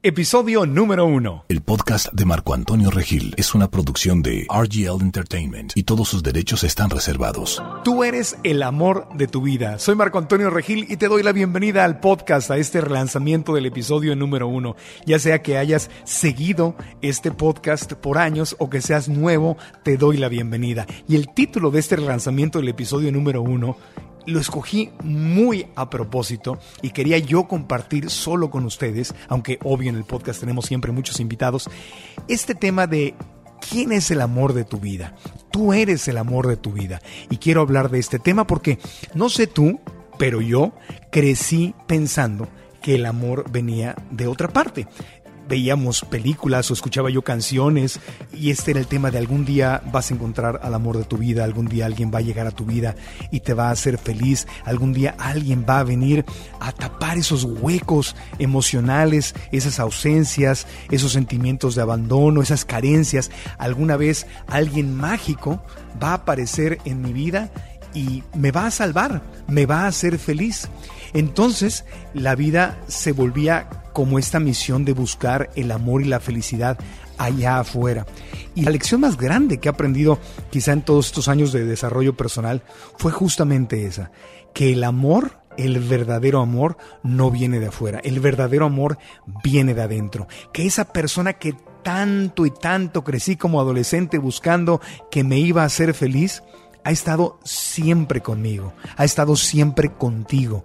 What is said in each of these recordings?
Episodio número uno. El podcast de Marco Antonio Regil es una producción de RGL Entertainment y todos sus derechos están reservados. Tú eres el amor de tu vida. Soy Marco Antonio Regil y te doy la bienvenida al podcast, a este relanzamiento del episodio número uno. Ya sea que hayas seguido este podcast por años o que seas nuevo, te doy la bienvenida. Y el título de este relanzamiento del episodio número uno lo escogí muy a propósito y quería yo compartir solo con ustedes, aunque obvio en el podcast tenemos siempre muchos invitados, este tema de quién es el amor de tu vida. Tú eres el amor de tu vida. Y quiero hablar de este tema porque no sé tú, pero yo crecí pensando que el amor venía de otra parte veíamos películas o escuchaba yo canciones y este era el tema de algún día vas a encontrar al amor de tu vida, algún día alguien va a llegar a tu vida y te va a hacer feliz, algún día alguien va a venir a tapar esos huecos emocionales, esas ausencias, esos sentimientos de abandono, esas carencias, alguna vez alguien mágico va a aparecer en mi vida y me va a salvar, me va a hacer feliz. Entonces la vida se volvía como esta misión de buscar el amor y la felicidad allá afuera. Y la lección más grande que he aprendido quizá en todos estos años de desarrollo personal fue justamente esa, que el amor, el verdadero amor, no viene de afuera, el verdadero amor viene de adentro, que esa persona que tanto y tanto crecí como adolescente buscando que me iba a hacer feliz, ha estado siempre conmigo, ha estado siempre contigo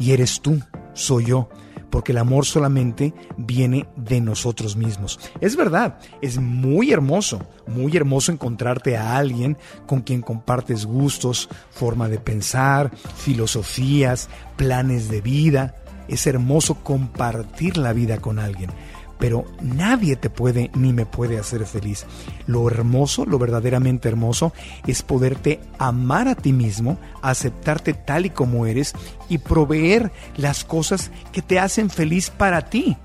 y eres tú, soy yo, porque el amor solamente viene de nosotros mismos. Es verdad, es muy hermoso, muy hermoso encontrarte a alguien con quien compartes gustos, forma de pensar, filosofías, planes de vida. Es hermoso compartir la vida con alguien pero nadie te puede ni me puede hacer feliz. Lo hermoso, lo verdaderamente hermoso, es poderte amar a ti mismo, aceptarte tal y como eres y proveer las cosas que te hacen feliz para ti.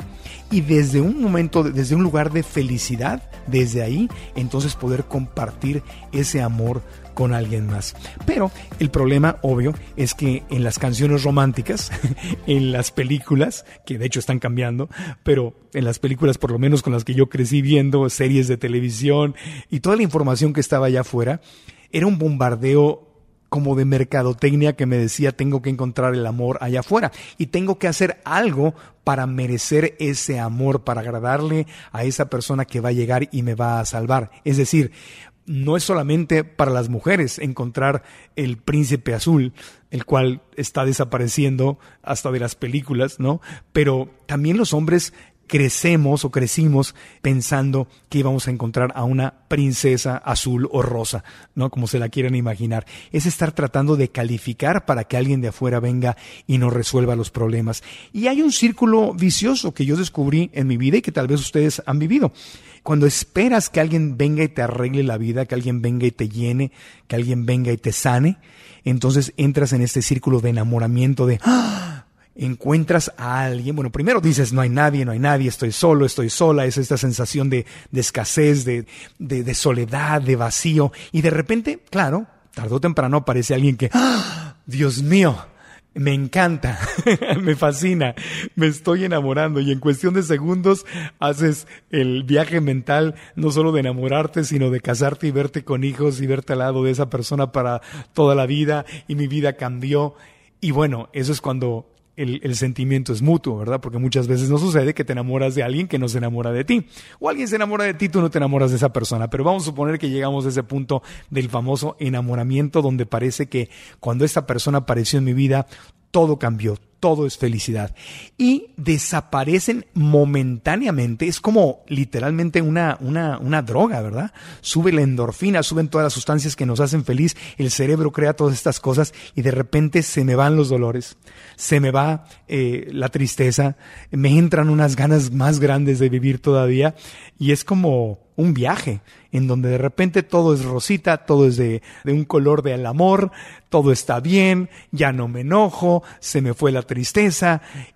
Y desde un momento, desde un lugar de felicidad, desde ahí, entonces poder compartir ese amor con alguien más. Pero el problema, obvio, es que en las canciones románticas, en las películas, que de hecho están cambiando, pero en las películas por lo menos con las que yo crecí viendo, series de televisión y toda la información que estaba allá afuera, era un bombardeo como de mercadotecnia que me decía tengo que encontrar el amor allá afuera y tengo que hacer algo para merecer ese amor, para agradarle a esa persona que va a llegar y me va a salvar. Es decir, no es solamente para las mujeres encontrar el príncipe azul, el cual está desapareciendo hasta de las películas, ¿no? Pero también los hombres crecemos o crecimos pensando que íbamos a encontrar a una princesa azul o rosa, ¿no? Como se la quieran imaginar. Es estar tratando de calificar para que alguien de afuera venga y nos resuelva los problemas. Y hay un círculo vicioso que yo descubrí en mi vida y que tal vez ustedes han vivido cuando esperas que alguien venga y te arregle la vida, que alguien venga y te llene, que alguien venga y te sane, entonces entras en este círculo de enamoramiento de ¡Ah! encuentras a alguien, bueno, primero dices no hay nadie, no hay nadie, estoy solo, estoy sola, es esta sensación de, de escasez, de, de, de, soledad, de vacío, y de repente, claro, tarde o temprano aparece alguien que, ¡Ah! Dios mío, me encanta, me fascina, me estoy enamorando y en cuestión de segundos haces el viaje mental no solo de enamorarte, sino de casarte y verte con hijos y verte al lado de esa persona para toda la vida y mi vida cambió. Y bueno, eso es cuando el, el, sentimiento es mutuo, ¿verdad? Porque muchas veces nos sucede que te enamoras de alguien que no se enamora de ti. O alguien se enamora de ti, tú no te enamoras de esa persona. Pero vamos a suponer que llegamos a ese punto del famoso enamoramiento donde parece que cuando esta persona apareció en mi vida, todo cambió, todo es felicidad. Y desaparecen momentáneamente, es como literalmente una, una, una, droga, ¿verdad? Sube la endorfina, suben todas las sustancias que nos hacen feliz, el cerebro crea todas estas cosas y de repente se me van los dolores, se me va eh, la tristeza, me entran unas ganas más grandes de vivir todavía y es como un viaje en donde de repente todo es rosita, todo es de, de, un color del amor, todo está bien, ya no me enojo, se me fue la tristeza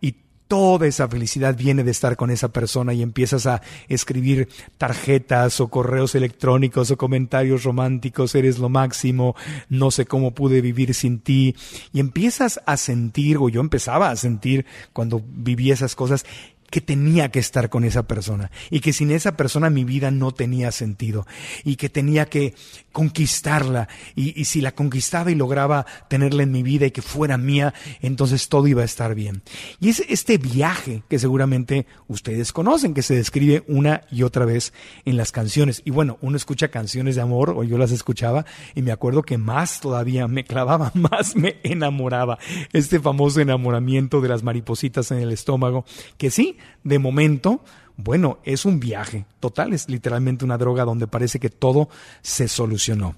y toda esa felicidad viene de estar con esa persona y empiezas a escribir tarjetas o correos electrónicos o comentarios románticos, eres lo máximo, no sé cómo pude vivir sin ti y empiezas a sentir, o yo empezaba a sentir cuando viví esas cosas, que tenía que estar con esa persona y que sin esa persona mi vida no tenía sentido y que tenía que conquistarla y, y, si la conquistaba y lograba tenerla en mi vida y que fuera mía, entonces todo iba a estar bien. Y es este viaje que seguramente ustedes conocen, que se describe una y otra vez en las canciones. Y bueno, uno escucha canciones de amor, o yo las escuchaba, y me acuerdo que más todavía me clavaba, más me enamoraba. Este famoso enamoramiento de las maripositas en el estómago, que sí, de momento, bueno, es un viaje total, es literalmente una droga donde parece que todo se solucionó.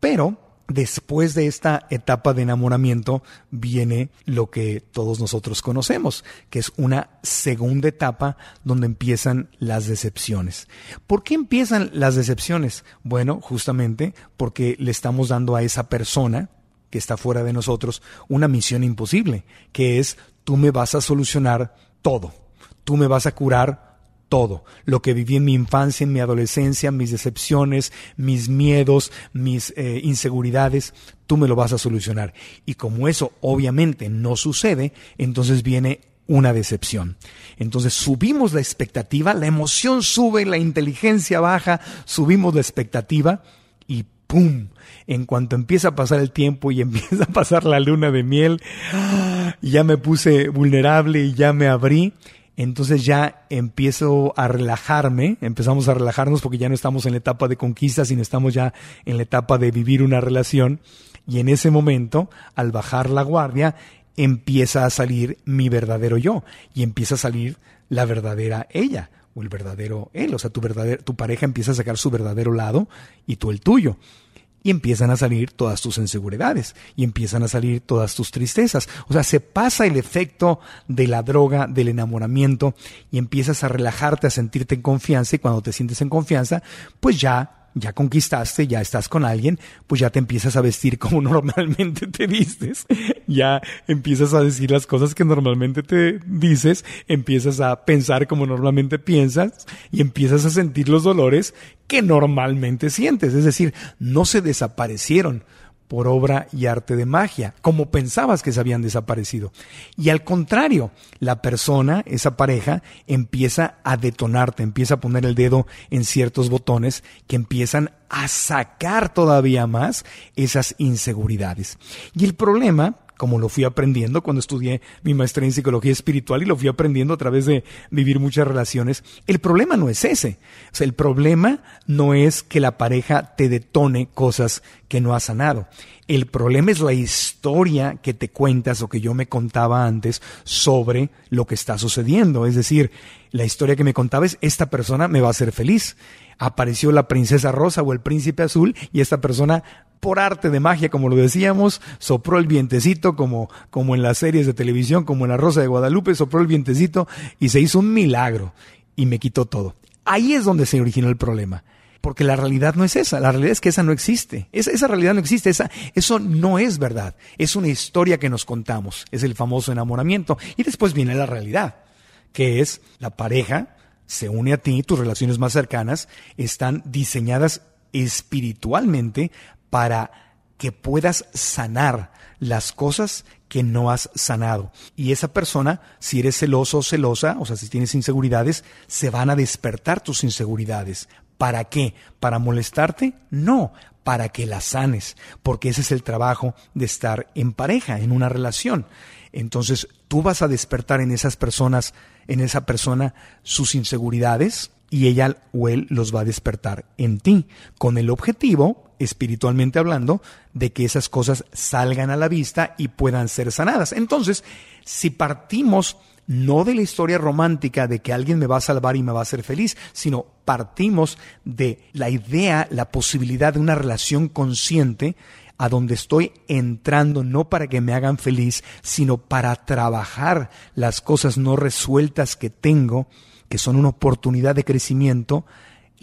Pero después de esta etapa de enamoramiento viene lo que todos nosotros conocemos, que es una segunda etapa donde empiezan las decepciones. ¿Por qué empiezan las decepciones? Bueno, justamente porque le estamos dando a esa persona que está fuera de nosotros una misión imposible, que es tú me vas a solucionar todo tú me vas a curar todo. Lo que viví en mi infancia, en mi adolescencia, mis decepciones, mis miedos, mis eh, inseguridades, tú me lo vas a solucionar. Y como eso obviamente no sucede, entonces viene una decepción. Entonces subimos la expectativa, la emoción sube, la inteligencia baja, subimos la expectativa y ¡pum! En cuanto empieza a pasar el tiempo y empieza a pasar la luna de miel, ya me puse vulnerable y ya me abrí entonces ya empiezo a relajarme, empezamos a relajarnos porque ya no estamos en la etapa de conquista, sino estamos ya en la etapa de vivir una relación. Y en ese momento, al bajar la guardia, empieza a salir mi verdadero yo y empieza a salir la verdadera ella o el verdadero él. O sea, tu, verdadero, tu pareja empieza a sacar su verdadero lado y tú el tuyo y empiezan a salir todas tus inseguridades y empiezan a salir todas tus tristezas. O sea, se pasa el efecto de la droga, del enamoramiento y empiezas a relajarte, a sentirte en confianza y cuando te sientes en confianza, pues ya ya conquistaste, ya estás con alguien, pues ya te empiezas a vestir como normalmente te vistes, ya empiezas a decir las cosas que normalmente te dices, empiezas a pensar como normalmente piensas y empiezas a sentir los dolores que normalmente sientes. Es decir, no se desaparecieron, por obra y arte de magia, como pensabas que se habían desaparecido. Y al contrario, la persona, esa pareja, empieza a detonarte, empieza a poner el dedo en ciertos botones que empiezan a sacar todavía más esas inseguridades. Y el problema como lo fui aprendiendo cuando estudié mi maestría en psicología espiritual y lo fui aprendiendo a través de vivir muchas relaciones. El problema no es ese. O sea, el problema no es que la pareja te detone cosas que no ha sanado. El problema es la historia que te cuentas o que yo me contaba antes sobre lo que está sucediendo. Es decir, la historia que me contaba es esta persona me va a hacer feliz. Apareció la princesa rosa o el príncipe azul y esta persona por arte de magia, como lo decíamos, sopró el vientecito, como, como en las series de televisión, como en La Rosa de Guadalupe, sopró el vientecito y se hizo un milagro y me quitó todo. Ahí es donde se originó el problema. Porque la realidad no es esa, la realidad es que esa no existe. Esa, esa realidad no existe, esa, eso no es verdad. Es una historia que nos contamos, es el famoso enamoramiento. Y después viene la realidad, que es la pareja se une a ti, tus relaciones más cercanas están diseñadas espiritualmente para que puedas sanar las cosas que no has sanado. Y esa persona, si eres celoso o celosa, o sea, si tienes inseguridades, se van a despertar tus inseguridades. ¿Para qué? ¿Para molestarte? No, para que las sanes, porque ese es el trabajo de estar en pareja, en una relación. entonces tú vas a despertar en esas personas, en esa persona, sus inseguridades y ella o él los va a despertar en ti, con el objetivo, espiritualmente hablando, de que esas cosas salgan a la vista y puedan ser sanadas. Entonces, si partimos no de la historia romántica de que alguien me va a salvar y me va a hacer feliz, sino partimos de la idea, la posibilidad de una relación consciente a donde estoy entrando no para que me hagan feliz, sino para trabajar las cosas no resueltas que tengo, que son una oportunidad de crecimiento,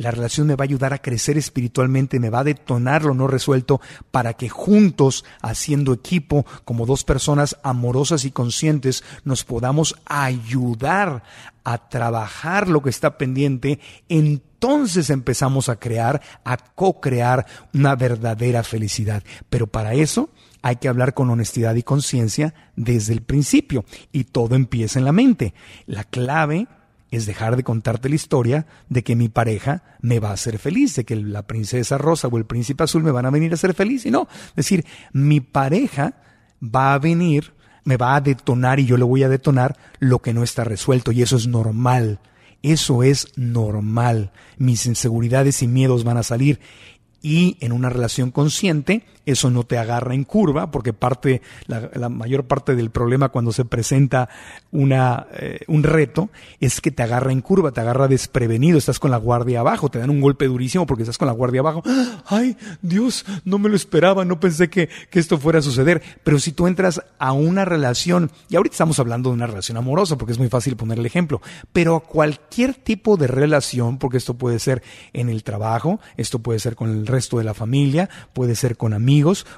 la relación me va a ayudar a crecer espiritualmente, me va a detonar lo no resuelto para que juntos, haciendo equipo, como dos personas amorosas y conscientes, nos podamos ayudar a trabajar lo que está pendiente. Entonces empezamos a crear, a co-crear una verdadera felicidad. Pero para eso hay que hablar con honestidad y conciencia desde el principio. Y todo empieza en la mente. La clave es dejar de contarte la historia de que mi pareja me va a hacer feliz, de que la princesa rosa o el príncipe azul me van a venir a hacer feliz. Y no, es decir, mi pareja va a venir, me va a detonar y yo le voy a detonar lo que no está resuelto. Y eso es normal. Eso es normal. Mis inseguridades y miedos van a salir y en una relación consciente eso no te agarra en curva porque parte la, mayor parte del problema cuando se presenta una eh, un reto es que te agarra en curva te agarra desprevenido estás con la guardia abajo te dan un golpe durísimo porque estás con la guardia abajo. Ay Dios no me lo esperaba no pensé que, que esto fuera a suceder. Pero si tú entras a una relación y ahorita estamos hablando de una relación amorosa porque es muy fácil poner el ejemplo pero cualquier tipo de relación porque esto puede ser en el trabajo esto puede ser con el resto de la familia, puede ser con amigos,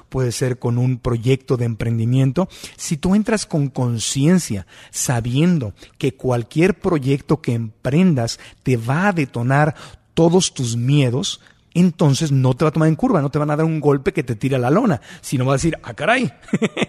puede ser con un proyecto de emprendimiento. Si tú entras con conciencia, sabiendo que cualquier proyecto que emprendas te va a detonar todos tus miedos, entonces no te va a tomar en curva, no te van a dar un golpe que te tira la lona, sino va a decir, ah, caray,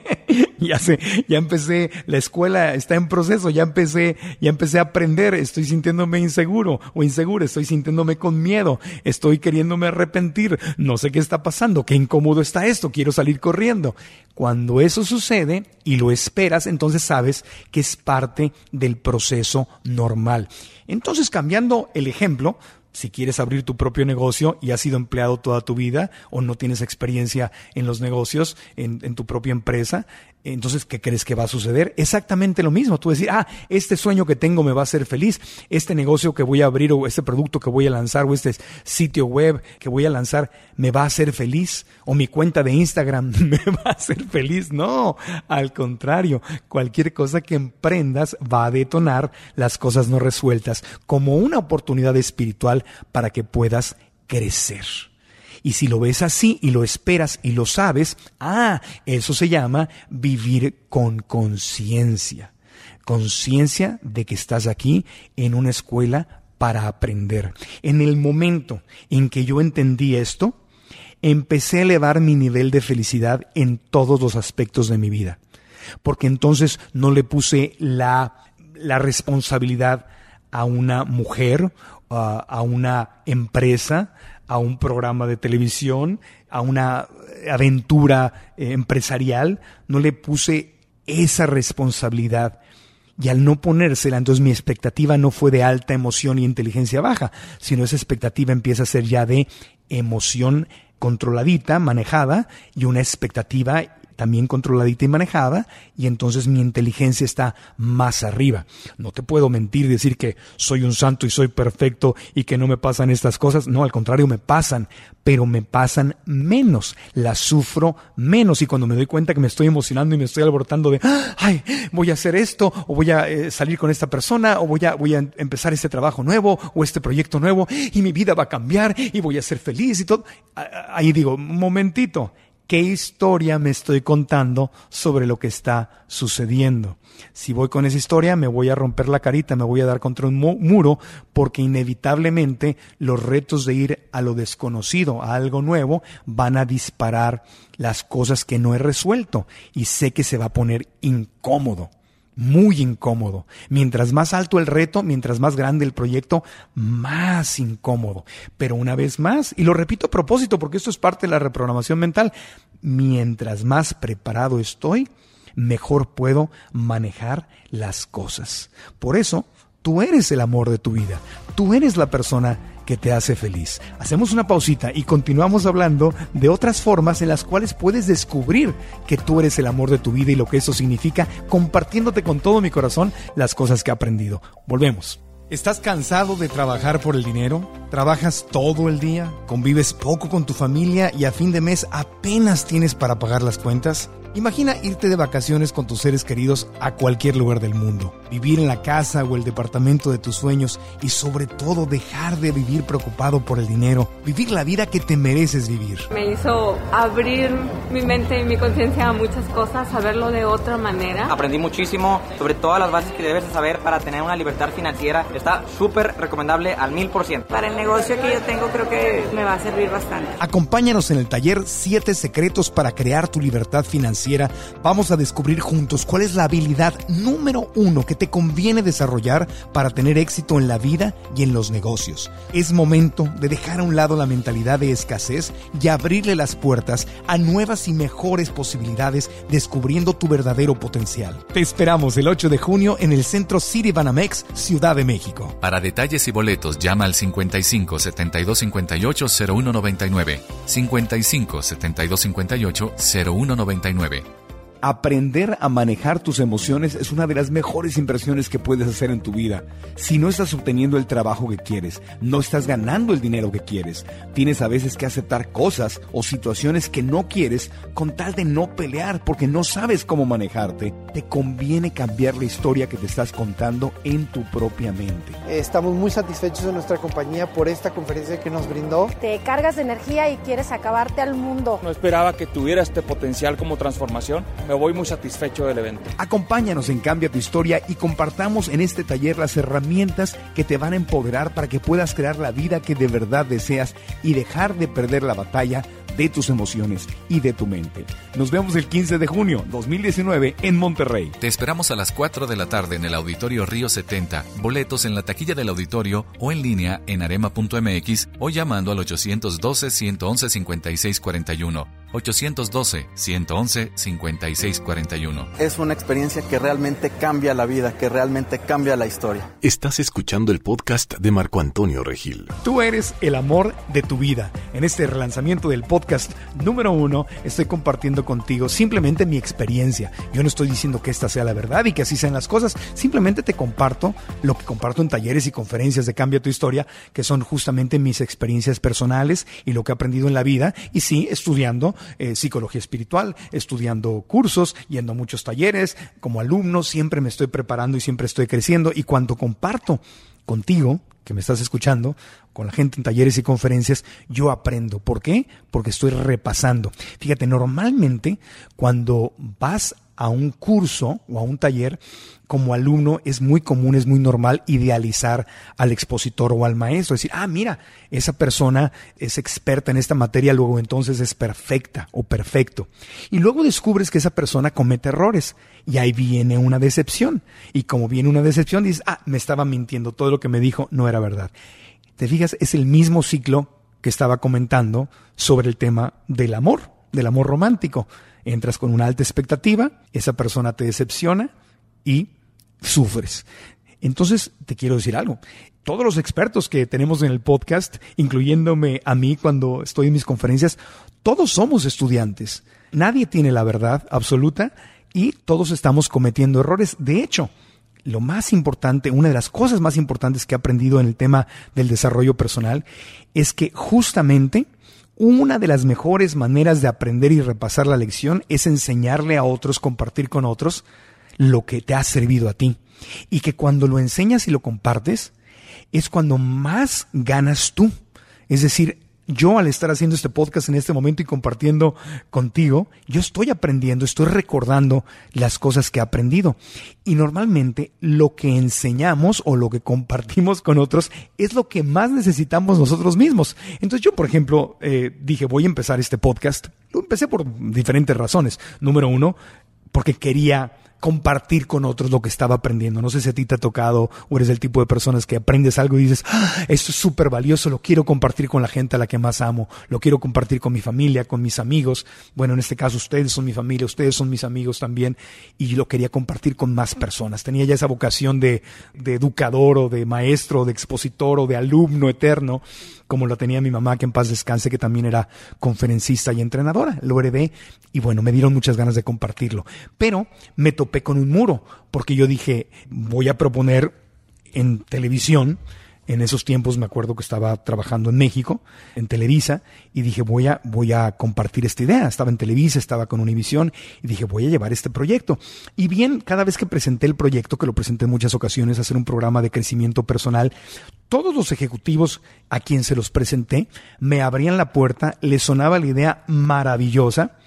ya sé, ya empecé, la escuela está en proceso, ya empecé, ya empecé a aprender, estoy sintiéndome inseguro o insegura, estoy sintiéndome con miedo, estoy queriéndome arrepentir, no sé qué está pasando, qué incómodo está esto, quiero salir corriendo. Cuando eso sucede y lo esperas, entonces sabes que es parte del proceso normal. Entonces, cambiando el ejemplo, si quieres abrir tu propio negocio y has sido empleado toda tu vida o no tienes experiencia en los negocios, en, en tu propia empresa, entonces, ¿qué crees que va a suceder? Exactamente lo mismo. Tú decir, ah, este sueño que tengo me va a hacer feliz, este negocio que voy a abrir o este producto que voy a lanzar o este sitio web que voy a lanzar me va a hacer feliz o mi cuenta de Instagram me va a hacer feliz. No, al contrario, cualquier cosa que emprendas va a detonar las cosas no resueltas como una oportunidad espiritual para que puedas crecer. Y si lo ves así y lo esperas y lo sabes, ah, eso se llama vivir con conciencia. Conciencia de que estás aquí en una escuela para aprender. En el momento en que yo entendí esto, empecé a elevar mi nivel de felicidad en todos los aspectos de mi vida. Porque entonces no le puse la, la responsabilidad a una mujer, a una empresa, a un programa de televisión, a una aventura eh, empresarial, no le puse esa responsabilidad. Y al no ponérsela, entonces mi expectativa no fue de alta emoción y inteligencia baja, sino esa expectativa empieza a ser ya de emoción controladita, manejada, y una expectativa también controladita y manejada, y entonces mi inteligencia está más arriba. No te puedo mentir, decir que soy un santo y soy perfecto y que no me pasan estas cosas. No, al contrario, me pasan, pero me pasan menos, las sufro menos. Y cuando me doy cuenta que me estoy emocionando y me estoy alborotando de, ay, voy a hacer esto, o voy a eh, salir con esta persona, o voy a, voy a empezar este trabajo nuevo, o este proyecto nuevo, y mi vida va a cambiar, y voy a ser feliz y todo. Ahí digo, momentito, ¿Qué historia me estoy contando sobre lo que está sucediendo? Si voy con esa historia, me voy a romper la carita, me voy a dar contra un muro, porque inevitablemente los retos de ir a lo desconocido, a algo nuevo, van a disparar las cosas que no he resuelto y sé que se va a poner incómodo muy incómodo. Mientras más alto el reto, mientras más grande el proyecto, más incómodo. Pero una vez más, y lo repito a propósito porque esto es parte de la reprogramación mental, mientras más preparado estoy, mejor puedo manejar las cosas. Por eso, tú eres el amor de tu vida. Tú eres la persona que te hace feliz. Hacemos una pausita y continuamos hablando de otras formas en las cuales puedes descubrir que tú eres el amor de tu vida y lo que eso significa, compartiéndote con todo mi corazón las cosas que he aprendido. Volvemos. ¿Estás cansado de trabajar por el dinero? ¿Trabajas todo el día? ¿Convives poco con tu familia y a fin de mes apenas tienes para pagar las cuentas? Imagina irte de vacaciones con tus seres queridos a cualquier lugar del mundo, vivir en la casa o el departamento de tus sueños y sobre todo dejar de vivir preocupado por el dinero, vivir la vida que te mereces vivir. Me hizo abrir mi mente y mi conciencia a muchas cosas, saberlo de otra manera. Aprendí muchísimo sobre todas las bases que debes de saber para tener una libertad financiera. Está súper recomendable al mil por ciento. Para el negocio que yo tengo creo que me va a servir bastante. Acompáñanos en el taller 7 secretos para crear tu libertad financiera vamos a descubrir juntos cuál es la habilidad número uno que te conviene desarrollar para tener éxito en la vida y en los negocios. Es momento de dejar a un lado la mentalidad de escasez y abrirle las puertas a nuevas y mejores posibilidades descubriendo tu verdadero potencial. Te esperamos el 8 de junio en el Centro City Banamex, Ciudad de México. Para detalles y boletos llama al 55 72 58 0199. 55 72 58 0199. Company. Aprender a manejar tus emociones es una de las mejores inversiones que puedes hacer en tu vida. Si no estás obteniendo el trabajo que quieres, no estás ganando el dinero que quieres, tienes a veces que aceptar cosas o situaciones que no quieres con tal de no pelear porque no sabes cómo manejarte, te conviene cambiar la historia que te estás contando en tu propia mente. Estamos muy satisfechos de nuestra compañía por esta conferencia que nos brindó. Te cargas de energía y quieres acabarte al mundo. No esperaba que tuviera este potencial como transformación. Me voy muy satisfecho del evento. Acompáñanos en Cambia tu Historia y compartamos en este taller las herramientas que te van a empoderar para que puedas crear la vida que de verdad deseas y dejar de perder la batalla de tus emociones y de tu mente. Nos vemos el 15 de junio 2019 en Monterrey. Te esperamos a las 4 de la tarde en el Auditorio Río 70. Boletos en la taquilla del auditorio o en línea en arema.mx o llamando al 812 111 5641. 812-111-5641. Es una experiencia que realmente cambia la vida, que realmente cambia la historia. Estás escuchando el podcast de Marco Antonio Regil. Tú eres el amor de tu vida. En este relanzamiento del podcast número uno, estoy compartiendo contigo simplemente mi experiencia. Yo no estoy diciendo que esta sea la verdad y que así sean las cosas. Simplemente te comparto lo que comparto en talleres y conferencias de Cambia tu Historia, que son justamente mis experiencias personales y lo que he aprendido en la vida. Y sí, estudiando eh, psicología espiritual, estudiando cursos, yendo a muchos talleres, como alumno, siempre me estoy preparando y siempre estoy creciendo. Y cuando comparto contigo, que me estás escuchando, con la gente en talleres y conferencias, yo aprendo. ¿Por qué? Porque estoy repasando. Fíjate, normalmente cuando vas a un curso o a un taller, como alumno es muy común, es muy normal idealizar al expositor o al maestro, decir, ah, mira, esa persona es experta en esta materia, luego entonces es perfecta o perfecto. Y luego descubres que esa persona comete errores y ahí viene una decepción. Y como viene una decepción, dices, ah, me estaba mintiendo, todo lo que me dijo no era verdad. Te fijas, es el mismo ciclo que estaba comentando sobre el tema del amor, del amor romántico. Entras con una alta expectativa, esa persona te decepciona y sufres. Entonces, te quiero decir algo. Todos los expertos que tenemos en el podcast, incluyéndome a mí cuando estoy en mis conferencias, todos somos estudiantes. Nadie tiene la verdad absoluta y todos estamos cometiendo errores. De hecho, lo más importante, una de las cosas más importantes que he aprendido en el tema del desarrollo personal es que justamente una de las mejores maneras de aprender y repasar la lección es enseñarle a otros, compartir con otros lo que te ha servido a ti. Y que cuando lo enseñas y lo compartes, es cuando más ganas tú. Es decir, yo al estar haciendo este podcast en este momento y compartiendo contigo, yo estoy aprendiendo, estoy recordando las cosas que he aprendido. Y normalmente lo que enseñamos o lo que compartimos con otros es lo que más necesitamos nosotros mismos. Entonces yo, por ejemplo, eh, dije, voy a empezar este podcast. Lo empecé por diferentes razones. Número uno, porque quería compartir con otros lo que estaba aprendiendo. No sé si a ti te ha tocado o eres el tipo de personas que aprendes algo y dices, ah, esto es súper valioso, lo quiero compartir con la gente a la que más amo, lo quiero compartir con mi familia, con mis amigos. Bueno, en este caso ustedes son mi familia, ustedes son mis amigos también y lo quería compartir con más personas. Tenía ya esa vocación de, de educador o de maestro, de expositor o de alumno eterno como lo tenía mi mamá, que en paz descanse, que también era conferencista y entrenadora. Lo heredé y bueno, me dieron muchas ganas de compartirlo. Pero me topé con un muro, porque yo dije, voy a proponer en televisión en esos tiempos me acuerdo que estaba trabajando en México, en Televisa, y dije, voy a, voy a compartir esta idea. Estaba en Televisa, estaba con Univisión, y dije, voy a llevar este proyecto. Y bien, cada vez que presenté el proyecto, que lo presenté en muchas ocasiones, hacer un programa de crecimiento personal, todos los ejecutivos a quien se los presenté me abrían la puerta, les sonaba la idea maravillosa,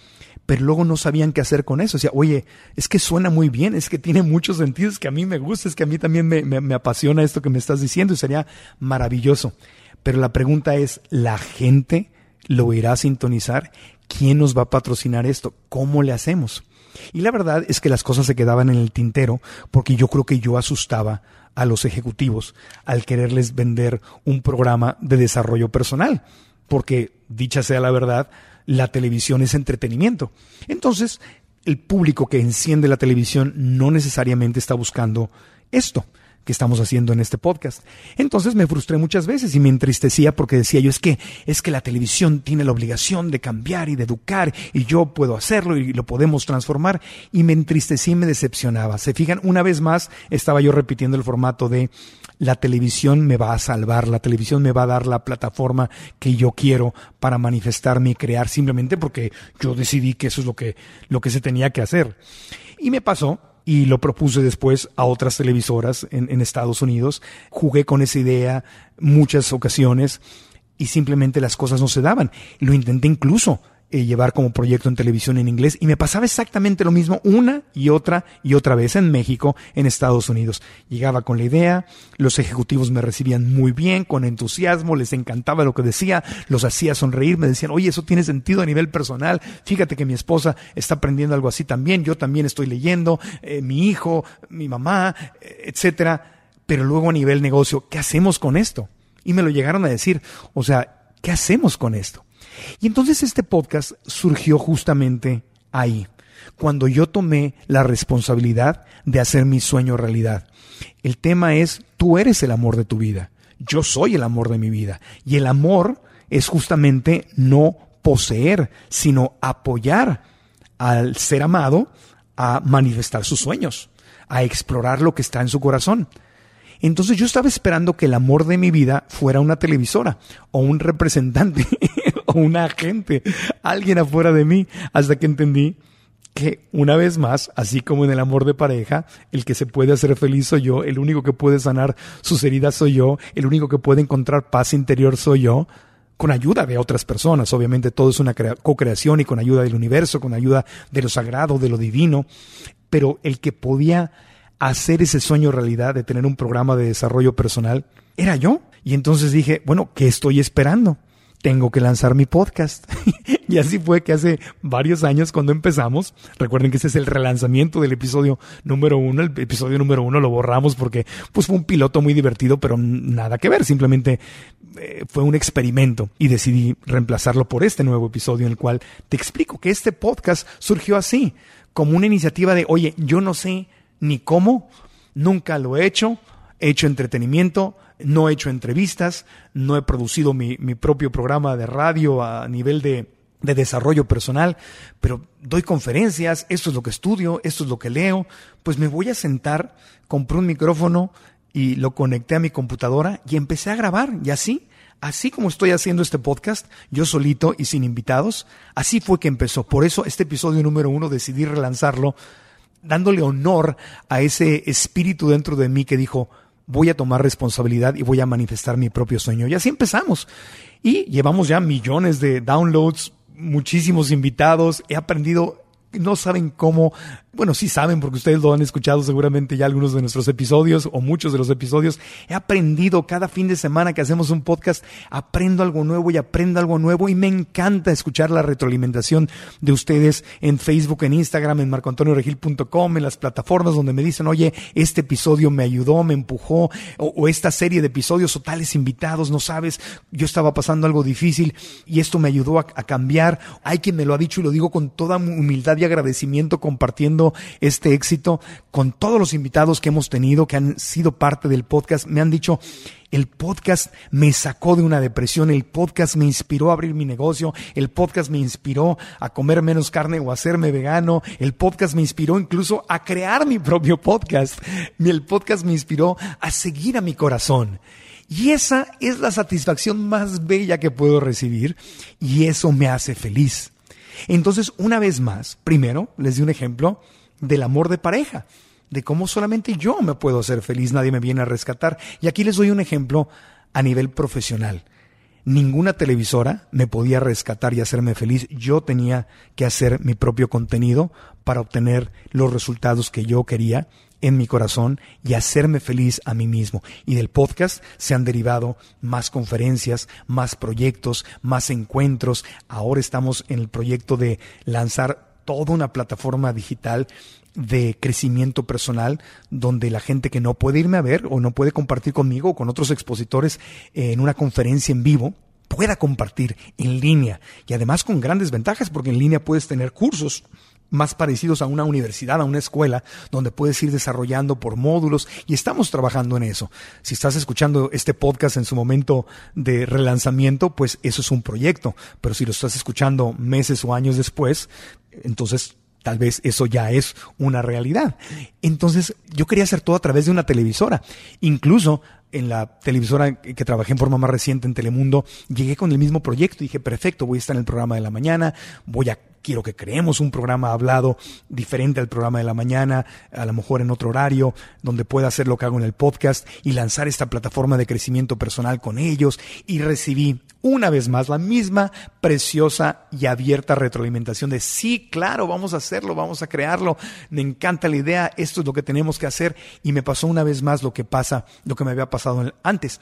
pero luego no sabían qué hacer con eso. O sea, oye, es que suena muy bien, es que tiene muchos sentidos, es que a mí me gusta, es que a mí también me, me, apasiona esto que me estás diciendo y sería maravilloso. Pero la pregunta es, ¿la gente lo irá a sintonizar? ¿Quién nos va a patrocinar esto? ¿Cómo le hacemos? Y la verdad es que las cosas se quedaban en el tintero porque yo creo que yo asustaba a los ejecutivos al quererles vender un programa de desarrollo personal. Porque, dicha sea la verdad, la televisión es entretenimiento. Entonces, el público que enciende la televisión no necesariamente está buscando esto que estamos haciendo en este podcast. Entonces me frustré muchas veces y me entristecía porque decía yo es que es que la televisión tiene la obligación de cambiar y de educar y yo puedo hacerlo y lo podemos transformar y me entristecí y me decepcionaba. Se fijan, una vez más estaba yo repitiendo el formato de la televisión me va a salvar, la televisión me va a dar la plataforma que yo quiero para manifestarme y crear simplemente porque yo decidí que eso es lo que lo que se tenía que hacer. Y me pasó y lo propuse después a otras televisoras en, en Estados Unidos. Jugué con esa idea muchas ocasiones y simplemente las cosas no se daban. Lo intenté incluso eh, llevar como proyecto en televisión en inglés y me pasaba exactamente lo mismo una y otra y otra vez en México, en Estados Unidos. Llegaba con la idea, los ejecutivos me recibían muy bien, con entusiasmo, les encantaba lo que decía, los hacía sonreír, me decían, oye, eso tiene sentido a nivel personal, fíjate que mi esposa está aprendiendo algo así también, yo también estoy leyendo, eh, mi hijo, mi mamá, eh, etcétera. Pero luego a nivel negocio, ¿qué hacemos con esto? Y me lo llegaron a decir, o sea, ¿qué hacemos con esto? Y entonces este podcast surgió justamente ahí, cuando yo tomé la responsabilidad de hacer mi sueño realidad. El tema es, tú eres el amor de tu vida, yo soy el amor de mi vida. Y el amor es justamente no poseer, sino apoyar al ser amado a manifestar sus sueños, a explorar lo que está en su corazón. Entonces yo estaba esperando que el amor de mi vida fuera una televisora o un representante o un agente, alguien afuera de mí, hasta que entendí que una vez más, así como en el amor de pareja, el que se puede hacer feliz soy yo, el único que puede sanar sus heridas soy yo, el único que puede encontrar paz interior soy yo, con ayuda de otras personas. Obviamente todo es una co-creación y con ayuda del universo, con ayuda de lo sagrado, de lo divino, pero el que podía hacer ese sueño realidad de tener un programa de desarrollo personal era yo. Y entonces dije, bueno, ¿qué estoy esperando? Tengo que lanzar mi podcast. y así fue que hace varios años cuando empezamos, recuerden que ese es el relanzamiento del episodio número uno, el episodio número uno lo borramos porque pues fue un piloto muy divertido, pero nada que ver, simplemente eh, fue un experimento y decidí reemplazarlo por este nuevo episodio en el cual te explico que este podcast surgió así, como una iniciativa de, oye, yo no sé ni cómo, nunca lo he hecho, he hecho entretenimiento, no he hecho entrevistas, no he producido mi, propio programa de radio a nivel de, de desarrollo personal, pero doy conferencias, esto es lo que estudio, esto es lo que leo, pues me voy a sentar, compré un micrófono y lo conecté a mi computadora y empecé a grabar y así, así como estoy haciendo este podcast, yo solito y sin invitados, así fue que empezó. Por eso este episodio número uno decidí relanzarlo dándole honor a ese espíritu dentro de mí que dijo, voy a tomar responsabilidad y voy a manifestar mi propio sueño. Y así empezamos. Y llevamos ya millones de downloads, muchísimos invitados, he aprendido no saben cómo bueno, sí saben porque ustedes lo han escuchado seguramente ya algunos de nuestros episodios o muchos de los episodios. He aprendido cada fin de semana que hacemos un podcast, aprendo algo nuevo y aprendo algo nuevo y me encanta escuchar la retroalimentación de ustedes en Facebook, en Instagram, en marcoantonioregil.com, en las plataformas donde me dicen, oye, este episodio me ayudó, me empujó, o, esta serie de episodios o tales invitados, no sabes, yo estaba pasando algo difícil y esto me ayudó a, a cambiar. Hay quien me lo ha dicho y lo digo con toda humildad y agradecimiento compartiendo este éxito con todos los invitados que hemos tenido, que han sido parte del podcast. Me han dicho, el podcast me sacó de una depresión, el podcast me inspiró a abrir mi negocio, el podcast me inspiró a comer menos carne o a hacerme vegano, el podcast me inspiró incluso a crear mi propio podcast, el podcast me inspiró a seguir a mi corazón. Y esa es la satisfacción más bella que puedo recibir y eso me hace feliz. Entonces, una vez más, primero les di un ejemplo del amor de pareja, de cómo solamente yo me puedo hacer feliz, nadie me viene a rescatar. Y aquí les doy un ejemplo a nivel profesional. Ninguna televisora me podía rescatar y hacerme feliz. Yo tenía que hacer mi propio contenido para obtener los resultados que yo quería en mi corazón y hacerme feliz a mí mismo. Y del podcast se han derivado más conferencias, más proyectos, más encuentros. Ahora estamos en el proyecto de lanzar toda una plataforma digital de crecimiento personal donde la gente que no puede irme a ver o no puede compartir conmigo o con otros expositores en una conferencia en vivo pueda compartir en línea. Y además con grandes ventajas porque en línea puedes tener cursos más parecidos a una universidad, a una escuela, donde puedes ir desarrollando por módulos y estamos trabajando en eso. Si estás escuchando este podcast en su momento de relanzamiento, pues eso es un proyecto, pero si lo estás escuchando meses o años después, entonces tal vez eso ya es una realidad. Entonces yo quería hacer todo a través de una televisora. Incluso en la televisora que trabajé en forma más reciente en Telemundo, llegué con el mismo proyecto. Dije, perfecto, voy a estar en el programa de la mañana, voy a quiero que creemos un programa hablado diferente al programa de la mañana, a lo mejor en otro horario, donde pueda hacer lo que hago en el podcast y lanzar esta plataforma de crecimiento personal con ellos. Y recibí una vez más la misma preciosa y abierta retroalimentación de sí, claro, vamos a hacerlo, vamos a crearlo, me encanta la idea, esto es lo que tenemos que hacer. Y me pasó una vez más lo que pasa, lo que me había pasado antes,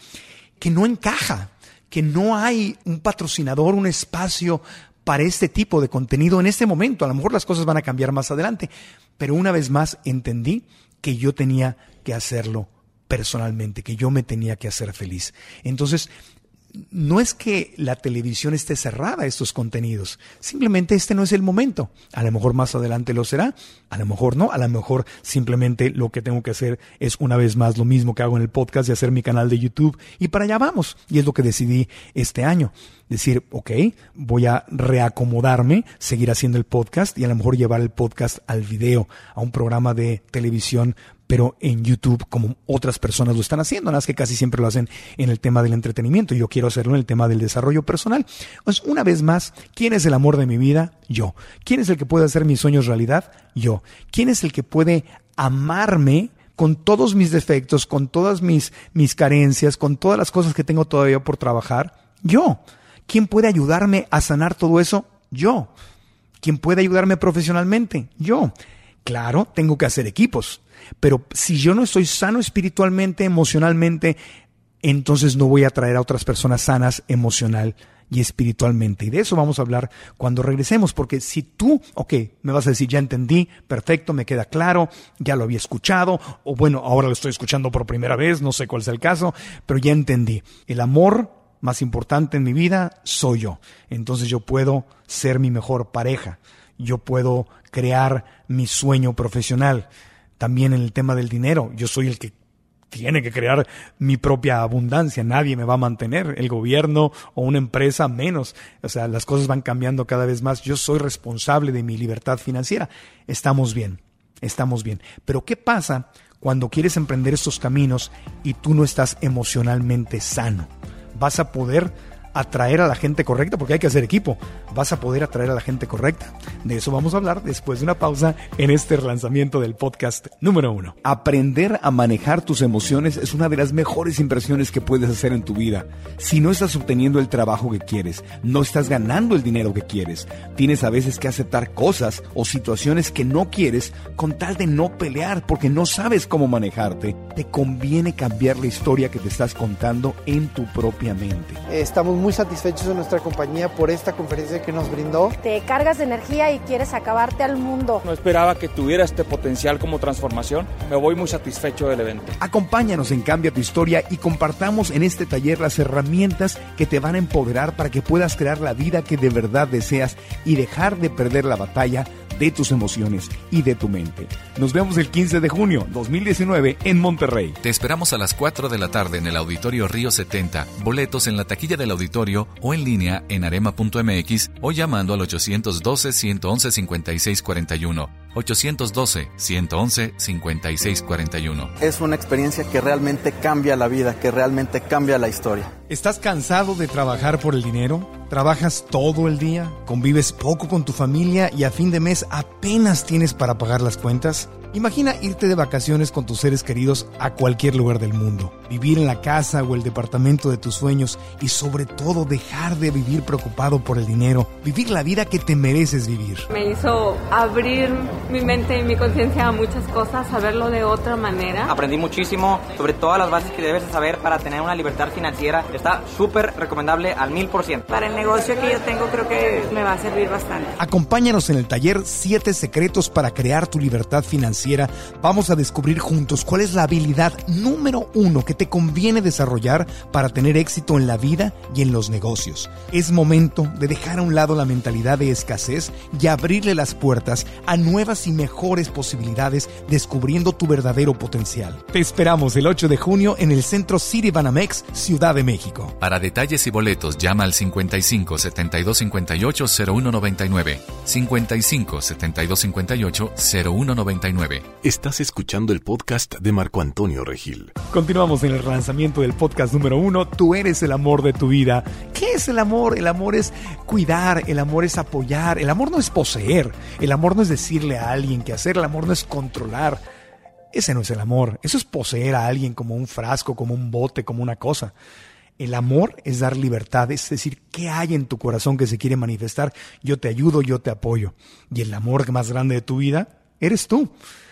que no encaja que no hay un patrocinador, un espacio para este tipo de contenido en este momento. A lo mejor las cosas van a cambiar más adelante, pero una vez más entendí que yo tenía que hacerlo personalmente, que yo me tenía que hacer feliz. Entonces, no es que la televisión esté cerrada a estos contenidos, simplemente este no es el momento. A lo mejor más adelante lo será, a lo mejor no, a lo mejor simplemente lo que tengo que hacer es una vez más lo mismo que hago en el podcast y hacer mi canal de YouTube y para allá vamos. Y es lo que decidí este año. Decir, ok, voy a reacomodarme, seguir haciendo el podcast y a lo mejor llevar el podcast al video, a un programa de televisión pero en YouTube como otras personas lo están haciendo, nada más que casi siempre lo hacen en el tema del entretenimiento yo quiero hacerlo en el tema del desarrollo personal. Pues una vez más, ¿quién es el amor de mi vida? Yo. ¿Quién es el que puede hacer mis sueños realidad? Yo. ¿Quién es el que puede amarme con todos mis defectos, con todas mis, mis carencias, con todas las cosas que tengo todavía por trabajar? Yo. ¿Quién puede ayudarme a sanar todo eso? Yo. ¿Quién puede ayudarme profesionalmente? Yo. Claro, tengo que hacer equipos pero si yo no estoy sano espiritualmente, emocionalmente, entonces no voy a traer a otras personas sanas emocional y espiritualmente. Y de eso vamos a hablar cuando regresemos, porque si tú, ok, me vas a decir, ya entendí, perfecto, me queda claro, ya lo había escuchado, o bueno, ahora lo estoy escuchando por primera vez, no sé cuál es el caso, pero ya entendí. El amor más importante en mi vida soy yo. Entonces yo puedo ser mi mejor pareja, yo puedo crear mi sueño profesional también en el tema del dinero. Yo soy el que tiene que crear mi propia abundancia. Nadie me va a mantener, el gobierno o una empresa menos. O sea, las cosas van cambiando cada vez más. Yo soy responsable de mi libertad financiera. Estamos bien, estamos bien. Pero ¿qué pasa cuando quieres emprender estos caminos y tú no estás emocionalmente sano? ¿Vas a poder atraer a la gente correcta, porque hay que hacer equipo. ¿Vas a poder atraer a la gente correcta? De eso vamos a hablar después de una pausa en este relanzamiento del podcast número uno. Aprender a manejar tus emociones es una de las mejores inversiones que puedes hacer en tu vida. Si no estás obteniendo el trabajo que quieres, no estás ganando el dinero que quieres, tienes a veces que aceptar cosas o situaciones que no quieres con tal de no pelear porque no sabes cómo manejarte, te conviene cambiar la historia que te estás contando en tu propia mente. Estamos muy satisfechos de nuestra compañía por esta conferencia que nos brindó. Te cargas de energía y quieres acabarte al mundo. No esperaba que tuviera este potencial como transformación. Me voy muy satisfecho del evento. Acompáñanos en Cambia tu historia y compartamos en este taller las herramientas que te van a empoderar para que puedas crear la vida que de verdad deseas y dejar de perder la batalla de tus emociones y de tu mente. Nos vemos el 15 de junio 2019 en Monterrey. Te esperamos a las 4 de la tarde en el Auditorio Río 70. Boletos en la taquilla del auditorio o en línea en arema.mx o llamando al 812-111-5641. 812-111-5641. Es una experiencia que realmente cambia la vida, que realmente cambia la historia. ¿Estás cansado de trabajar por el dinero? ¿Trabajas todo el día? ¿Convives poco con tu familia y a fin de mes apenas tienes para pagar las cuentas? Imagina irte de vacaciones con tus seres queridos a cualquier lugar del mundo, vivir en la casa o el departamento de tus sueños y sobre todo dejar de vivir preocupado por el dinero, vivir la vida que te mereces vivir. Me hizo abrir mi mente y mi conciencia a muchas cosas, saberlo de otra manera. Aprendí muchísimo sobre todas las bases que debes de saber para tener una libertad financiera. Está súper recomendable al mil por ciento. Para el negocio que yo tengo creo que me va a servir bastante. Acompáñanos en el taller 7 secretos para crear tu libertad financiera. Vamos a descubrir juntos cuál es la habilidad número uno que te conviene desarrollar para tener éxito en la vida y en los negocios. Es momento de dejar a un lado la mentalidad de escasez y abrirle las puertas a nuevas y mejores posibilidades descubriendo tu verdadero potencial. Te esperamos el 8 de junio en el Centro City Banamex, Ciudad de México. Para detalles y boletos llama al 55 72 58 0199. 55 72 58 0199. Estás escuchando el podcast de Marco Antonio Regil. Continuamos en el lanzamiento del podcast número uno. Tú eres el amor de tu vida. ¿Qué es el amor? El amor es cuidar, el amor es apoyar, el amor no es poseer, el amor no es decirle a alguien qué hacer, el amor no es controlar. Ese no es el amor. Eso es poseer a alguien como un frasco, como un bote, como una cosa. El amor es dar libertad, es decir, ¿qué hay en tu corazón que se quiere manifestar? Yo te ayudo, yo te apoyo. Y el amor más grande de tu vida eres tú.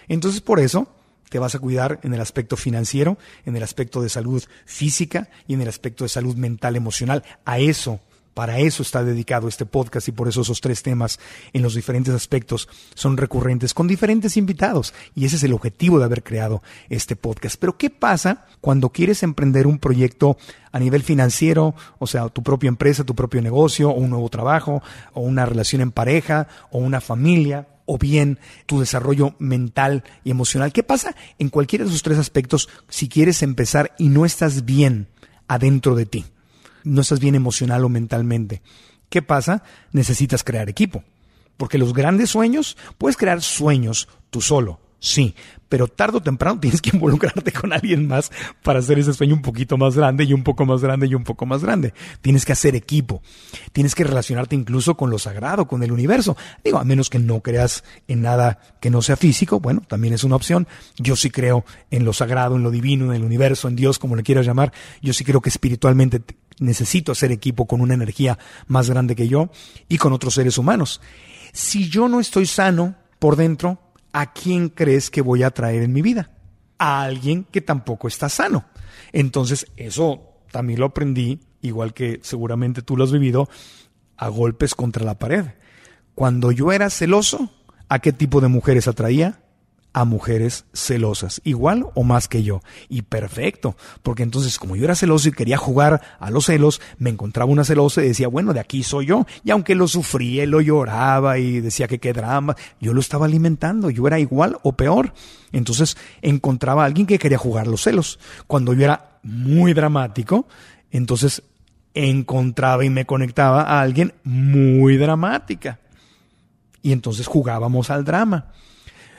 Entonces por eso te vas a cuidar en el aspecto financiero, en el aspecto de salud física y en el aspecto de salud mental, emocional. A eso, para eso está dedicado este podcast y por eso esos tres temas en los diferentes aspectos son recurrentes con diferentes invitados. Y ese es el objetivo de haber creado este podcast. Pero ¿qué pasa cuando quieres emprender un proyecto a nivel financiero, o sea, tu propia empresa, tu propio negocio, o un nuevo trabajo, o una relación en pareja, o una familia? O bien tu desarrollo mental y emocional. ¿Qué pasa en cualquiera de esos tres aspectos si quieres empezar y no estás bien adentro de ti? No estás bien emocional o mentalmente. ¿Qué pasa? Necesitas crear equipo. Porque los grandes sueños, puedes crear sueños tú solo, sí, pero tarde o temprano tienes que involucrarte con alguien más para hacer ese sueño un poquito más grande y un poco más grande y un poco más grande. Tienes que hacer equipo. Tienes que relacionarte incluso con lo sagrado, con el universo. Digo, a menos que no creas en nada que no sea físico, bueno, también es una opción. Yo sí creo en lo sagrado, en lo divino, en el universo, en Dios, como le quieras llamar. Yo sí creo que espiritualmente necesito hacer equipo con una energía más grande que yo y con otros seres humanos. Si yo no estoy sano por dentro, ¿a quién crees que voy a traer en mi vida? A alguien que tampoco está sano. Entonces, eso también lo aprendí, igual que seguramente tú lo has vivido, a golpes contra la pared. Cuando yo era celoso, ¿a qué tipo de mujeres atraía? A mujeres celosas, igual o más que yo. Y perfecto, porque entonces como yo era celoso y quería jugar a los celos, me encontraba una celosa y decía, bueno, de aquí soy yo. Y aunque lo sufría, lo lloraba y decía que qué drama, yo lo estaba alimentando, yo era igual o peor. Entonces encontraba a alguien que quería jugar los celos. Cuando yo era muy dramático, entonces encontraba y me conectaba a alguien muy dramática. Y entonces jugábamos al drama.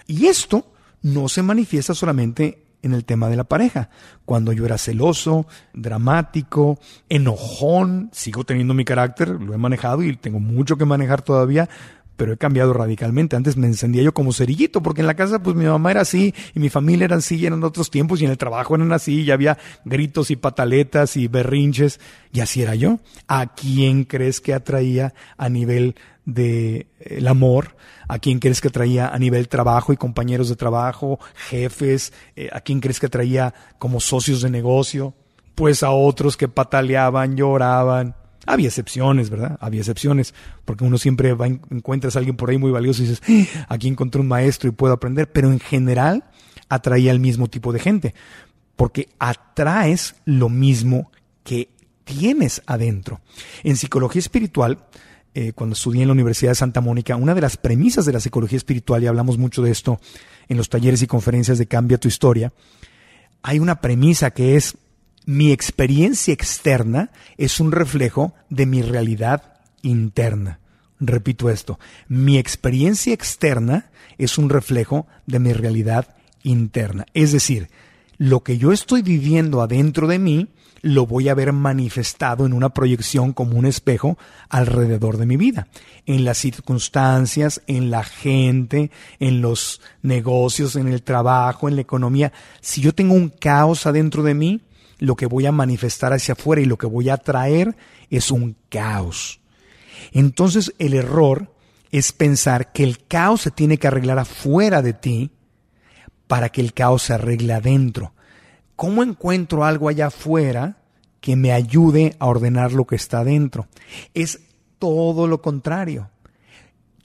Y esto no se manifiesta solamente en el tema de la pareja. Cuando yo era celoso, dramático, enojón, sigo teniendo mi carácter, lo he manejado y tengo mucho que manejar todavía, pero he cambiado radicalmente. Antes me encendía yo como cerillito, porque en la casa pues mi mamá era así y mi familia era así, eran otros tiempos y en el trabajo eran así, y había gritos y pataletas y berrinches y así era yo. ¿A quién crees que atraía a nivel de eh, el amor? ¿A quién crees que atraía a nivel trabajo y compañeros de trabajo, jefes? Eh, ¿A quién crees que atraía como socios de negocio? Pues a otros que pataleaban, lloraban, había excepciones, ¿verdad? Había excepciones, porque uno siempre va, encuentras a alguien por ahí muy valioso y dices, ¡Ah! aquí encontré un maestro y puedo aprender, pero en general atraía al mismo tipo de gente, porque atraes lo mismo que tienes adentro. En psicología espiritual, eh, cuando estudié en la Universidad de Santa Mónica, una de las premisas de la psicología espiritual, y hablamos mucho de esto en los talleres y conferencias de Cambia tu historia, hay una premisa que es mi experiencia externa es un reflejo de mi realidad interna. Repito esto, mi experiencia externa es un reflejo de mi realidad interna. Es decir, lo que yo estoy viviendo adentro de mí lo voy a ver manifestado en una proyección como un espejo alrededor de mi vida, en las circunstancias, en la gente, en los negocios, en el trabajo, en la economía. Si yo tengo un caos adentro de mí, lo que voy a manifestar hacia afuera y lo que voy a traer es un caos. Entonces el error es pensar que el caos se tiene que arreglar afuera de ti para que el caos se arregle adentro. ¿Cómo encuentro algo allá afuera que me ayude a ordenar lo que está adentro? Es todo lo contrario.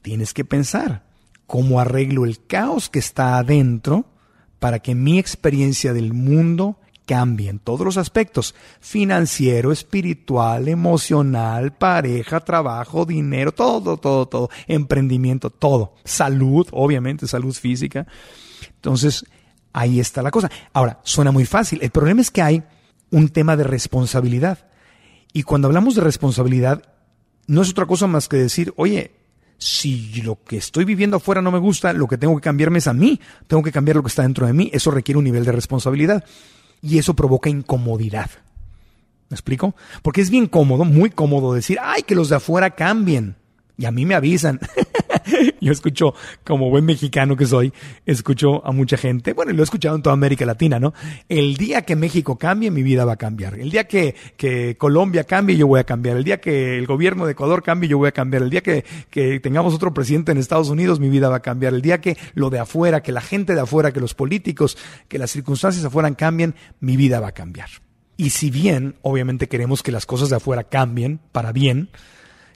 Tienes que pensar cómo arreglo el caos que está adentro para que mi experiencia del mundo cambie en todos los aspectos, financiero, espiritual, emocional, pareja, trabajo, dinero, todo, todo, todo, emprendimiento, todo, salud, obviamente, salud física. Entonces, ahí está la cosa. Ahora, suena muy fácil. El problema es que hay un tema de responsabilidad. Y cuando hablamos de responsabilidad, no es otra cosa más que decir, oye, si lo que estoy viviendo afuera no me gusta, lo que tengo que cambiarme es a mí, tengo que cambiar lo que está dentro de mí, eso requiere un nivel de responsabilidad y eso provoca incomodidad. ¿Me explico? Porque es bien cómodo, muy cómodo decir, ay, que los de afuera cambien. Y a mí me avisan. Yo escucho, como buen mexicano que soy, escucho a mucha gente, bueno, lo he escuchado en toda América Latina, ¿no? El día que México cambie, mi vida va a cambiar. El día que, que Colombia cambie, yo voy a cambiar. El día que el gobierno de Ecuador cambie, yo voy a cambiar. El día que, que tengamos otro presidente en Estados Unidos, mi vida va a cambiar. El día que lo de afuera, que la gente de afuera, que los políticos, que las circunstancias afuera cambien, mi vida va a cambiar. Y si bien, obviamente queremos que las cosas de afuera cambien para bien,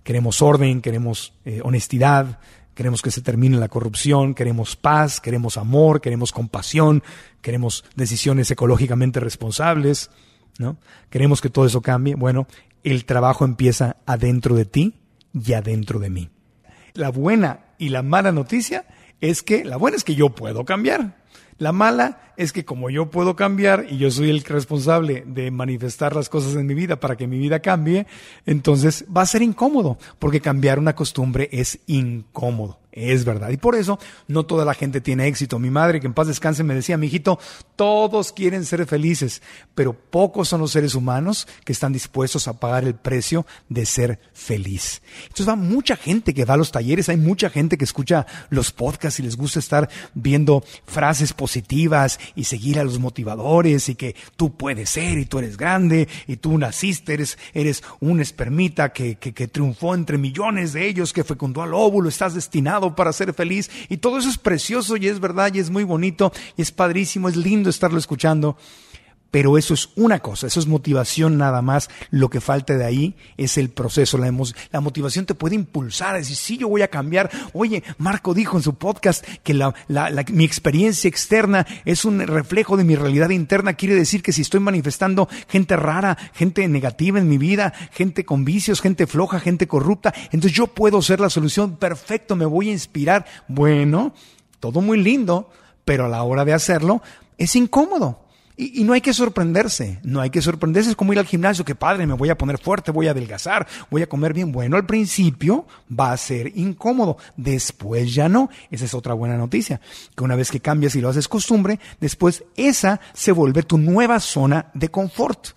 queremos orden, queremos eh, honestidad, queremos que se termine la corrupción, queremos paz, queremos amor, queremos compasión, queremos decisiones ecológicamente responsables, ¿no? Queremos que todo eso cambie. Bueno, el trabajo empieza adentro de ti y adentro de mí. La buena y la mala noticia es que la buena es que yo puedo cambiar. La mala es que como yo puedo cambiar y yo soy el responsable de manifestar las cosas en mi vida para que mi vida cambie, entonces va a ser incómodo, porque cambiar una costumbre es incómodo. Es verdad. Y por eso no toda la gente tiene éxito. Mi madre, que en paz descanse, me decía, mi hijito, todos quieren ser felices, pero pocos son los seres humanos que están dispuestos a pagar el precio de ser feliz. Entonces va mucha gente que va a los talleres, hay mucha gente que escucha los podcasts y les gusta estar viendo frases positivas y seguir a los motivadores y que tú puedes ser y tú eres grande y tú naciste, eres, eres un espermita que, que, que triunfó entre millones de ellos, que fecundó al óvulo, estás destinado para ser feliz. Y todo eso es precioso y es verdad y es muy bonito y es padrísimo, es lindo estarlo escuchando. Pero eso es una cosa, eso es motivación nada más. Lo que falta de ahí es el proceso. La, la, motivación te puede impulsar a decir, sí, yo voy a cambiar. Oye, Marco dijo en su podcast que la, mi experiencia externa es un reflejo de mi realidad interna. Quiere decir que si estoy manifestando gente rara, gente negativa en mi vida, gente con vicios, gente floja, gente corrupta, entonces yo puedo ser la solución. Perfecto, me voy a inspirar. Bueno, todo muy lindo, pero a la hora de hacerlo es incómodo Y, y, no hay que sorprenderse, no hay que sorprenderse. Es como ir al gimnasio, que padre, me voy a poner fuerte, voy a adelgazar, voy a comer bien. Bueno, al principio va a ser incómodo, después ya no. Esa es otra buena noticia, que una vez que cambias y lo haces costumbre, después esa se vuelve tu nueva zona de confort.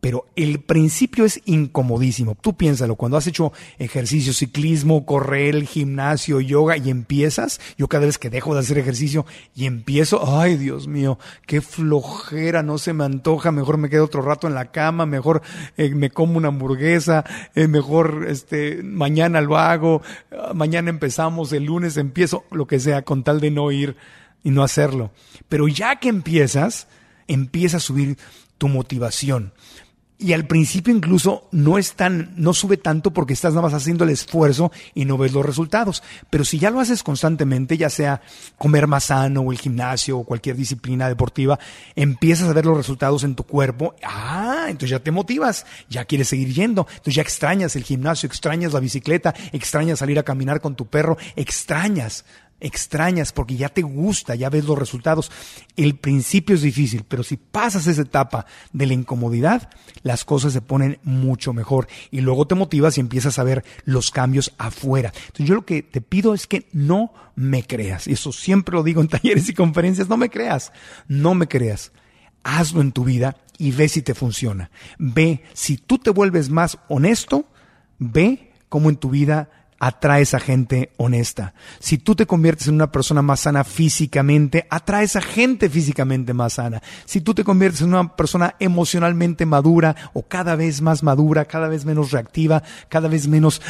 Pero el principio es incomodísimo. Tú piénsalo, cuando has hecho ejercicio, ciclismo, correr, gimnasio, yoga y empiezas, yo cada vez que dejo de hacer ejercicio y empiezo, ay Dios mío, qué flojera, no se me antoja, mejor me quedo otro rato en la cama, mejor eh, me como una hamburguesa, eh, mejor este mañana lo hago, mañana empezamos, el lunes empiezo, lo que sea, con tal de no ir y no hacerlo. Pero ya que empiezas, empieza a subir tu motivación y al principio incluso no es tan, no sube tanto porque estás nada más haciendo el esfuerzo y no ves los resultados. Pero si ya lo haces constantemente, ya sea comer más sano o el gimnasio o cualquier disciplina deportiva, empiezas a ver los resultados en tu cuerpo. Ah, entonces ya te motivas, ya quieres seguir yendo. Entonces ya extrañas el gimnasio, extrañas la bicicleta, extrañas salir a caminar con tu perro, extrañas extrañas porque ya te gusta, ya ves los resultados. El principio es difícil, pero si pasas esa etapa de la incomodidad, las cosas se ponen mucho mejor y luego te motivas y empiezas a ver los cambios afuera. Entonces yo lo que te pido es que no me creas. Y eso siempre lo digo en talleres y conferencias, no me creas, no me creas. Hazlo en tu vida y ve si te funciona. Ve si tú te vuelves más honesto, ve cómo en tu vida atraes a gente honesta. Si tú te conviertes en una persona más sana físicamente, atraes a gente físicamente más sana. Si tú te conviertes en una persona emocionalmente madura o cada vez más madura, cada vez menos reactiva, cada vez menos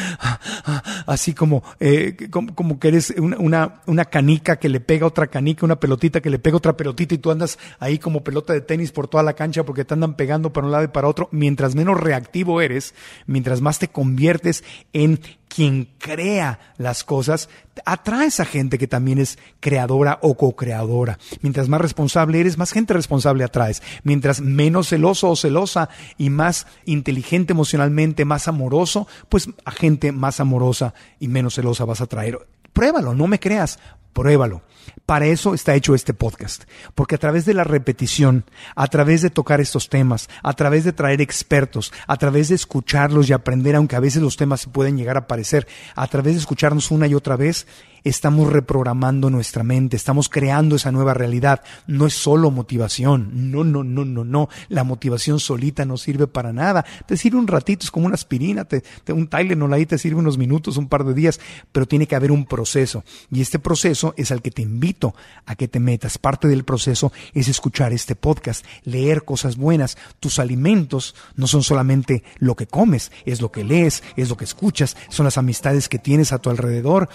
así como, eh, como, que eres una, una, canica que le pega otra canica, una pelotita que le pega otra pelotita y tú andas ahí como pelota de tenis por toda la cancha porque te andan pegando para un lado y para otro. Mientras menos reactivo eres, mientras más te conviertes en quien crea las cosas, atraes a gente que también es creadora o co-creadora. Mientras más responsable eres, más gente responsable atraes. Mientras menos celoso o celosa y más inteligente emocionalmente, más amoroso, pues a gente más amorosa y menos celosa vas a atraer. Pruébalo, no me creas, pruébalo. Para eso está hecho este podcast, porque a través de la repetición, a través de tocar estos temas, a través de traer expertos, a través de escucharlos y aprender, aunque a veces los temas se pueden llegar a parecer, a través de escucharnos una y otra vez, estamos reprogramando nuestra mente, estamos creando esa nueva realidad. No es solo motivación, no, no, no, no, no. La motivación solita no sirve para nada. Te sirve un ratito, es como una aspirina, te, un Tylenol ahí te sirve unos minutos, un par de días, pero tiene que haber un proceso. Y este proceso es al que te invito a que te metas. Parte del proceso es escuchar este podcast, leer cosas buenas. Tus alimentos no son solamente lo que comes, es lo que lees, es lo que escuchas, son las amistades que tienes a tu alrededor,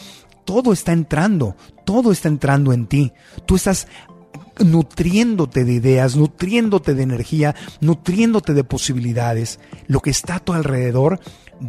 todo está entrando, todo está entrando en ti. Tú estás nutriéndote de ideas, nutriéndote de energía, nutriéndote de posibilidades. Lo que está a tu alrededor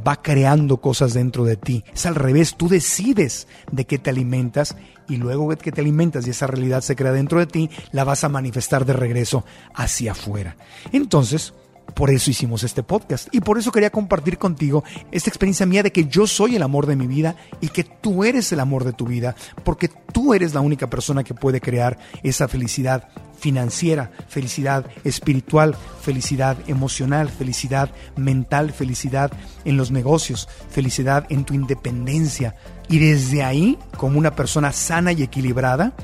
va creando cosas dentro de ti. Es al revés, tú decides de qué te alimentas y luego que te alimentas y esa realidad se crea dentro de ti, la vas a manifestar de regreso hacia afuera. Entonces, por eso hicimos este podcast y por eso quería compartir contigo esta experiencia mía de que yo soy el amor de mi vida y que tú eres el amor de tu vida, porque tú eres la única persona que puede crear esa felicidad financiera, felicidad espiritual, felicidad emocional, felicidad mental, felicidad en los negocios, felicidad en tu independencia. Y desde ahí, como una persona sana y equilibrada,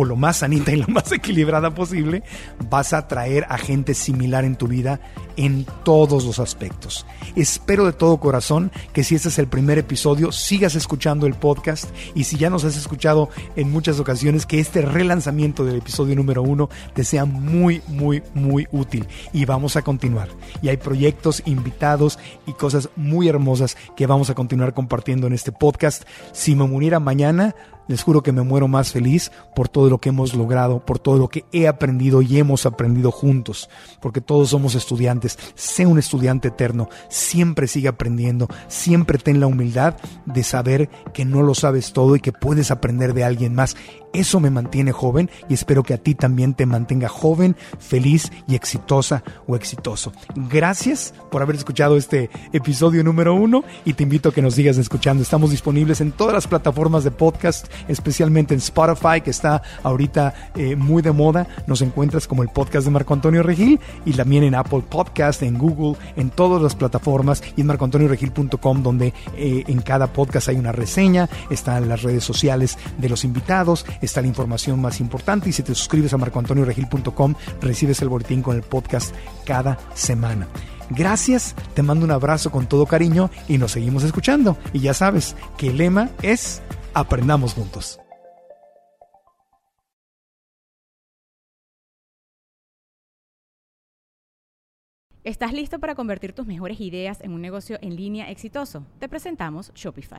o lo más sanita y lo más equilibrada posible, vas a traer a gente similar en tu vida en todos los aspectos. Espero de todo corazón que si este es el primer episodio, sigas escuchando el podcast y si ya nos has escuchado en muchas ocasiones, que este relanzamiento del episodio número uno te sea muy, muy, muy útil. Y vamos a continuar. Y hay proyectos, invitados y cosas muy hermosas que vamos a continuar compartiendo en este podcast. Si me muriera mañana, les juro que me muero más feliz por todo lo que hemos logrado, por todo lo que he aprendido y hemos aprendido juntos, porque todos somos estudiantes. Sé un estudiante eterno, siempre sigue aprendiendo, siempre ten la humildad de saber que no lo sabes todo y que puedes aprender de alguien más. Eso me mantiene joven y espero que a ti también te mantenga joven, feliz y exitosa o exitoso. Gracias por haber escuchado este episodio número uno y te invito a que nos sigas escuchando. Estamos disponibles en todas las plataformas de podcast especialmente en Spotify, que está ahorita eh, muy de moda. Nos encuentras como el podcast de Marco Antonio Regil y también en Apple Podcast, en Google, en todas las plataformas y en marcoantonioregil.com, donde eh, en cada podcast hay una reseña, están las redes sociales de los invitados, está la información más importante y si te suscribes a marcoantonioregil.com recibes el boletín con el podcast cada semana. Gracias, te mando un abrazo con todo cariño y nos seguimos escuchando. Y ya sabes que el lema es Aprendamos juntos. ¿Estás listo para convertir tus mejores ideas en un negocio en línea exitoso? Te presentamos Shopify.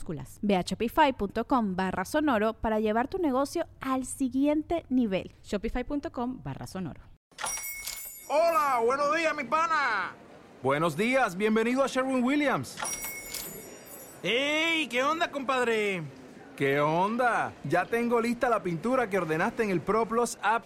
minúsculas Ve a shopify.com barra sonoro para llevar tu negocio al siguiente nivel. Shopify.com barra sonoro. Hola, buenos días, mi pana. Buenos días, bienvenido a Sherwin Williams. ¡Ey! ¿Qué onda, compadre? ¿Qué onda? Ya tengo lista la pintura que ordenaste en el ProPlus app.